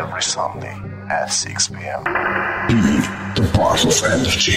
Every Sunday at 6 p.m. Be the part of energy.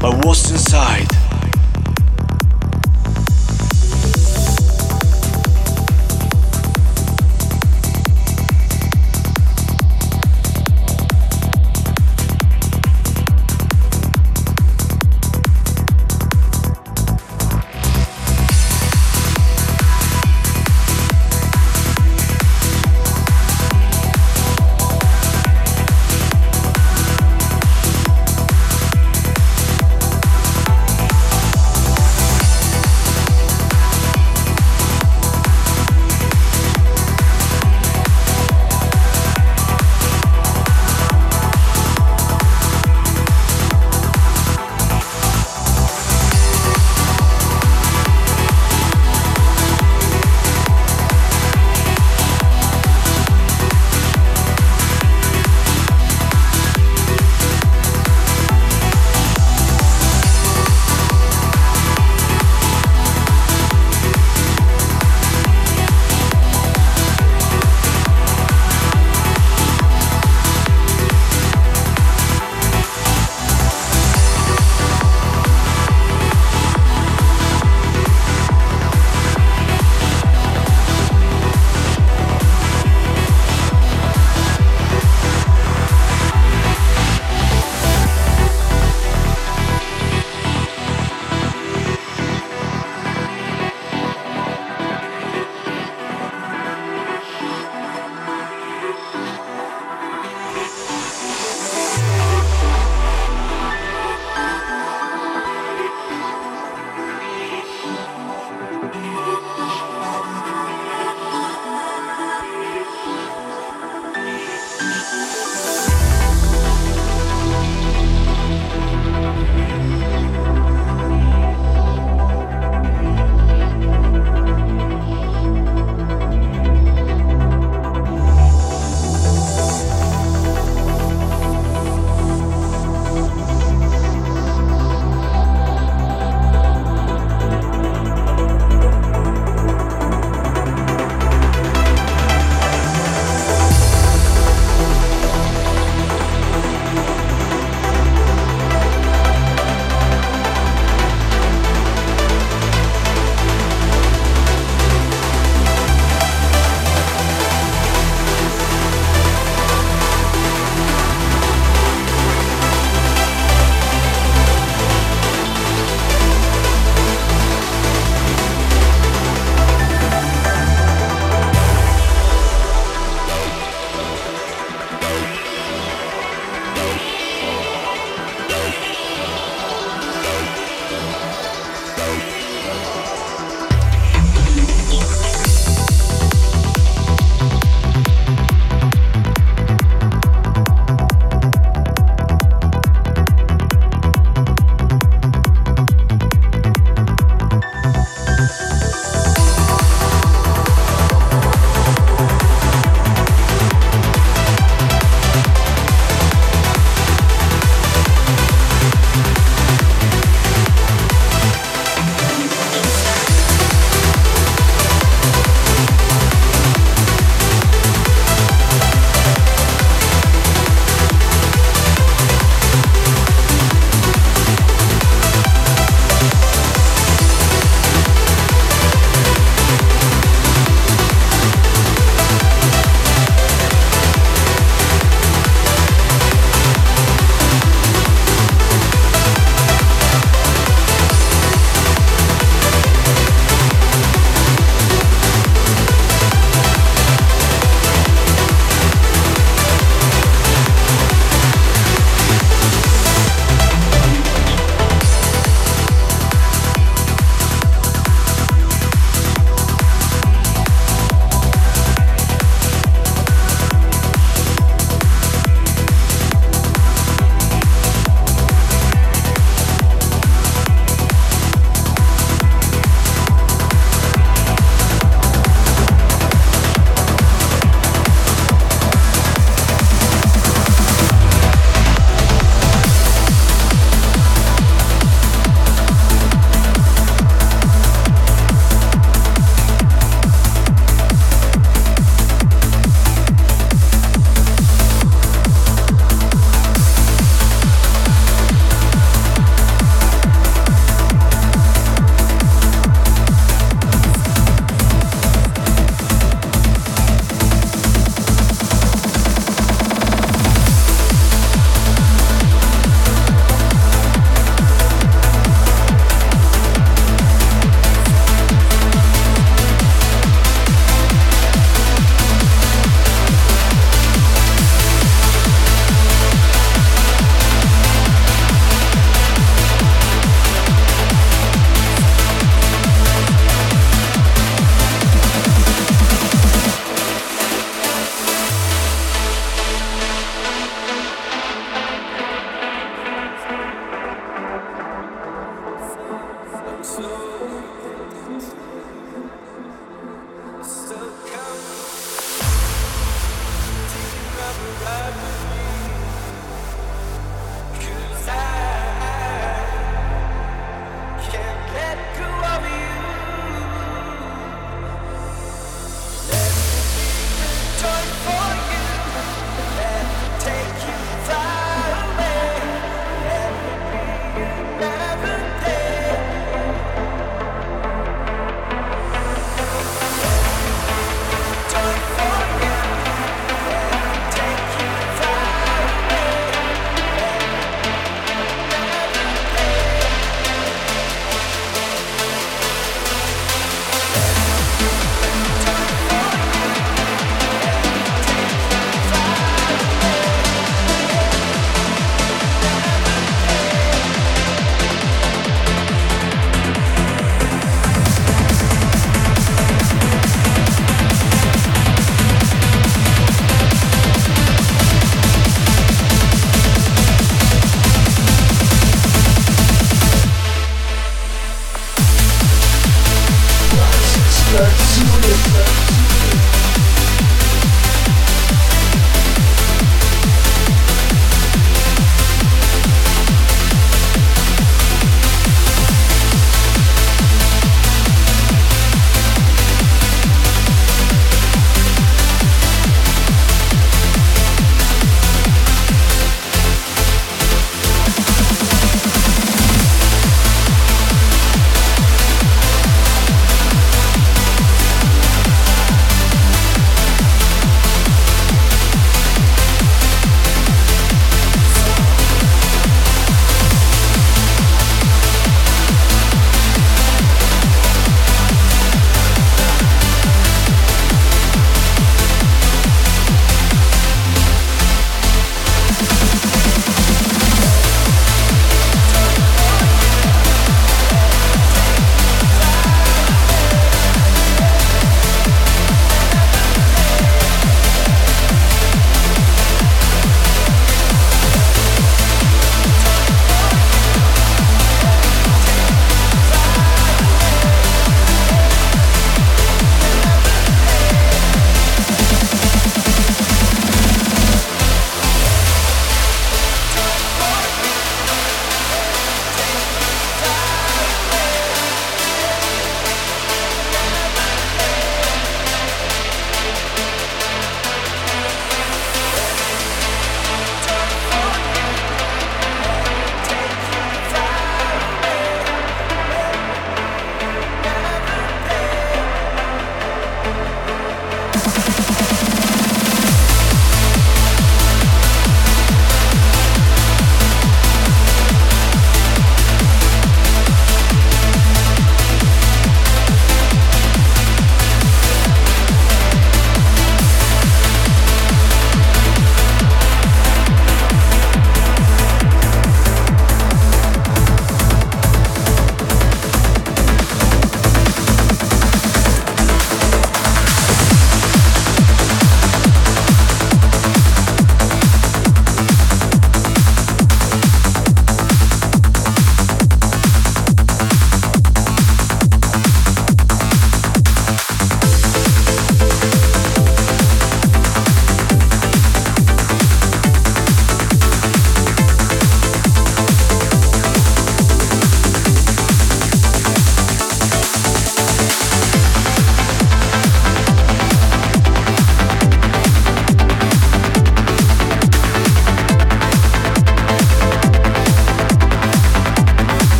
by what's inside.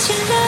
情人